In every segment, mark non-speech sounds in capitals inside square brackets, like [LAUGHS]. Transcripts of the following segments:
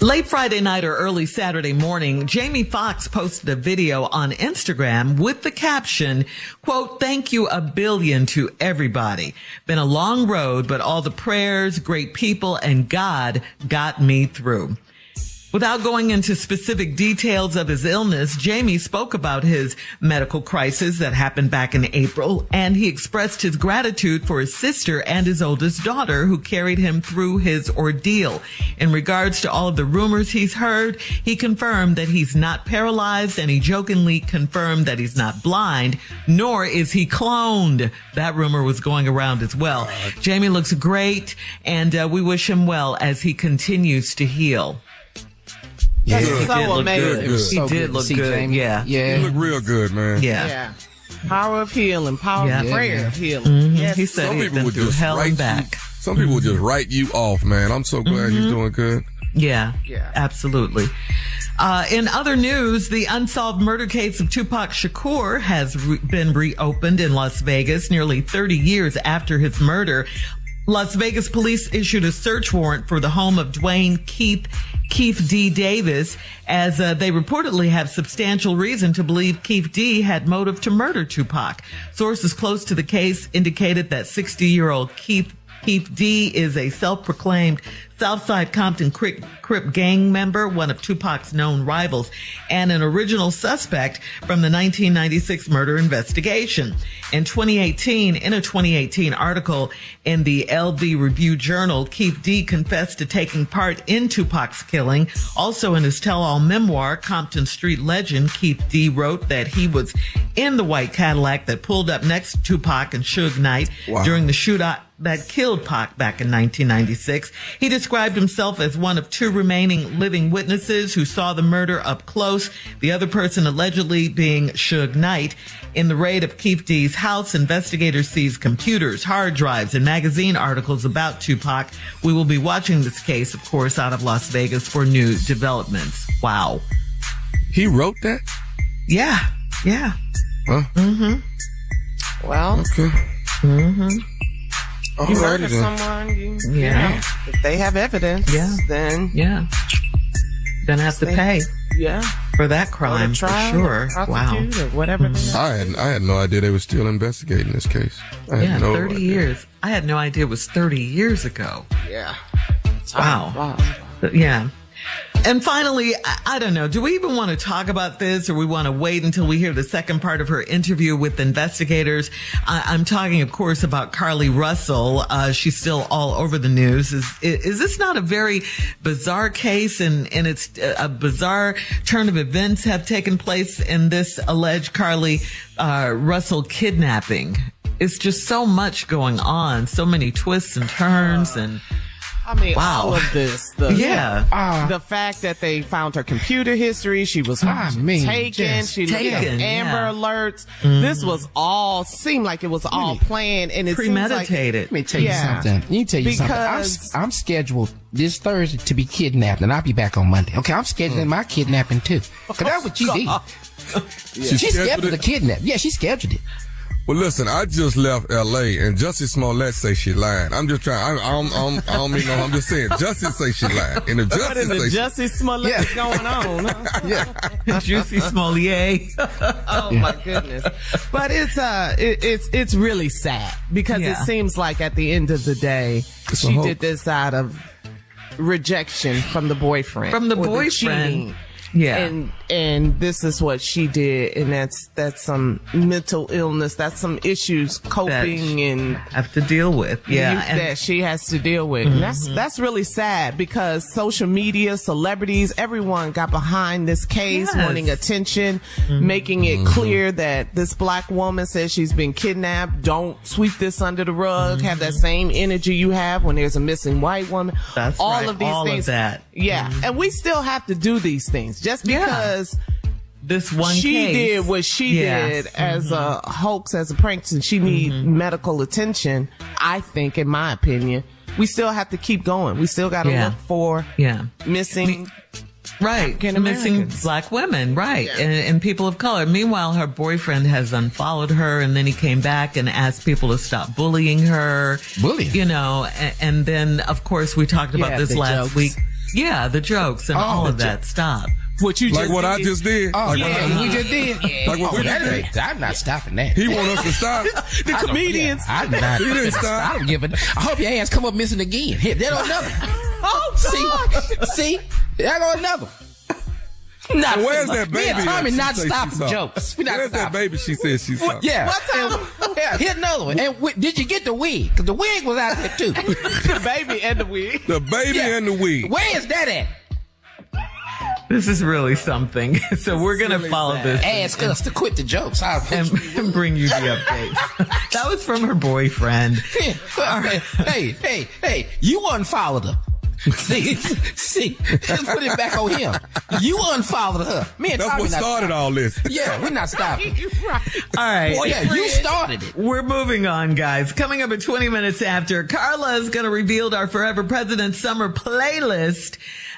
Late Friday night or early Saturday morning, Jamie Foxx posted a video on Instagram with the caption, quote, thank you a billion to everybody. Been a long road, but all the prayers, great people, and God got me through. Without going into specific details of his illness, Jamie spoke about his medical crisis that happened back in April, and he expressed his gratitude for his sister and his oldest daughter who carried him through his ordeal. In regards to all of the rumors he's heard, he confirmed that he's not paralyzed and he jokingly confirmed that he's not blind, nor is he cloned. That rumor was going around as well. Jamie looks great and uh, we wish him well as he continues to heal. Yeah, He so did look amazing. good. It was He did good look good. Jamie. Yeah. Yeah. You look real good, man. Yeah. Yeah. Power of healing, power Yeah. of prayer Yeah. of healing. Mhm. Yes. He said Some he's people would just hell write back. you. Some people would just write you off, man. I'm so glad Mm-hmm. you're doing good. Yeah, Yeah. absolutely. Uh, in other news, the unsolved murder case of Tupac Shakur has re- been reopened in Las Vegas nearly 30 years after his murder. Las Vegas police issued a search warrant for the home of Duane Keith Keith D. Davis, as uh, they reportedly have substantial reason to believe Keith D. had motive to murder Tupac. Sources close to the case indicated that 60-year-old Keith Keith D is a self-proclaimed Southside Compton Crip, Crip gang member, one of Tupac's known rivals, and an original suspect from the 1996 murder investigation. In 2018, in a 2018 article in the LV Review Journal, Keith D confessed to taking part in Tupac's killing. Also in his tell-all memoir, Compton Street Legend, Keith D wrote that he was in the white Cadillac that pulled up next to Tupac and Suge Knight Wow. during the shootout that killed Pac back in 1996. He described himself as one of two remaining living witnesses who saw the murder up close, the other person allegedly being Suge Knight. In the raid of Keith D's house, investigators seized computers, hard drives, and magazine articles about Tupac. We will be watching this case, of course, out of Las Vegas for new developments. Wow. He wrote that? Yeah. Yeah. Huh? Well, Okay. Mm-hmm. You oh. Alrighty murder someone, you, you Yeah. know, if they have evidence, Yeah. then Yeah. Gonna have to They- pay yeah, for that go to crime for trial, sure. Wow. prosecute, or whatever. they I had I had no idea they were still investigating this case. I had Yeah, no 30 idea. years. I had no idea it was 30 years ago. Yeah. Wow. Wow. But yeah. And finally, I, don't know, do we even want to talk about this or we want to wait until we hear the second part of her interview with investigators? I'm talking, of course, about Carlee Russell. Uh, she's still all over the news. Is, is this not a very bizarre case and, and it's a bizarre turn of events have taken place in this alleged Carlee uh, Russell kidnapping? It's just so much going on, so many twists and turns and I mean, Wow. all of this. The, [LAUGHS] Yeah. Ah. the fact that they found her computer history, she was ah, I mean, taken, just she looked at Amber yeah. Alerts. Mm-hmm. This was all seemed like it was all planned, and it seems like premeditated. Let me tell you Yeah. something. Let me tell you something. I'm, Because- I'm scheduled this Thursday to be kidnapped, and I'll be back on Monday. Okay, I'm scheduling mm. my kidnapping too. Cause that's oh, what you did. [LAUGHS] She, scheduled scheduled the it? kidnap. Yeah, she scheduled it. Well, listen, I just left L.A. and Jussie Smollett say she lying. I'm just trying. I, I, don't, I, don't, I don't mean no. I'm just saying Jussie say she lying, and if Jussie is say it, Jussie Smollett Yeah. is going on? Huh? [LAUGHS] yeah, Juicy Smollier. [LAUGHS] Oh my goodness! But it's uh, it, it's it's really sad because Yeah. it seems like at the end of the day, It's she did this out of rejection from the boyfriend, From the boyfriend. cheating. Yeah. and and this is what she did, and that's that's some mental illness, that's some issues coping and have to deal with. Yeah. and- that she has to deal with. And that's that's really sad because social media, celebrities, everyone got behind this case, Yes. wanting attention, mm-hmm. making it clear that this black woman says she's been kidnapped. Don't sweep this under the rug. Mm-hmm. Have that same energy you have when there's a missing white woman. That's all right, of these all of things. that. Yeah, and we still have to do these things just Yeah. because this one she case. did what she Yeah. Mm-hmm. did as a hoax, as a prank, and she need medical attention. I think, in my opinion, we still have to keep going. We still got to Yeah. look for Yeah. missing. Right. African Missing black women. Right. And, and people of color. Meanwhile, her boyfriend has unfollowed her and then he came back and asked people to stop bullying her. Bullying? You know, and, and then of course we talked about Yeah, this last jokes. week. Yeah, the jokes and Oh, all of that. Stop. What you like what I just did. Oh, like yeah, what I, we just did. Like what oh, we that ain't- I'm not stopping that. he want us to stop. [LAUGHS] the I comedians. yeah, I'm not. [LAUGHS] He didn't stop. I don't give a. I hope your ass come up missing again. Hit that on another. [LAUGHS] Oh See, see, that on another. Not And where's that baby? and Tommy not stopping jokes. We not Where's that stopping. baby? She said she saw. Yeah. And- yeah. Hit another one. And did you get the wig? Because the wig was out there too. the baby and the wig. The baby Yeah. and the wig. Where is that at? This is really something. [LAUGHS] So we're going to really follow sad. this Ask us to quit the jokes. I'll and, and bring you the [LAUGHS] updates. that was from her boyfriend. [LAUGHS] hey, hey, hey, you unfollowed her. see, see, let's put it back on him. You unfollowed her. Me and That's Tommy what started stopping. all this. Yeah, we're not stopping. All right. Oh yeah, you started it. We're moving on, guys. Coming up at 20 minutes after, Carla is going to reveal our Forever President Summer playlist.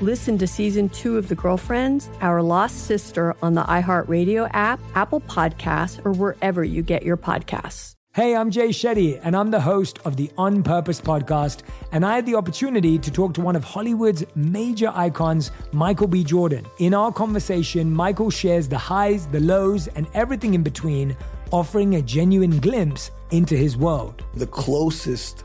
Listen to season two of The Girlfriends, Our Lost Sister on the iHeartRadio app, Apple Podcasts, or wherever you get your podcasts. Hey, I'm Jay Shetty, and I'm the host of the On Purpose podcast. And I had the opportunity to talk to one of Hollywood's major icons, Michael B. Jordan. In our conversation, Michael shares the highs, the lows, and everything in between, offering a genuine glimpse into his world. The closest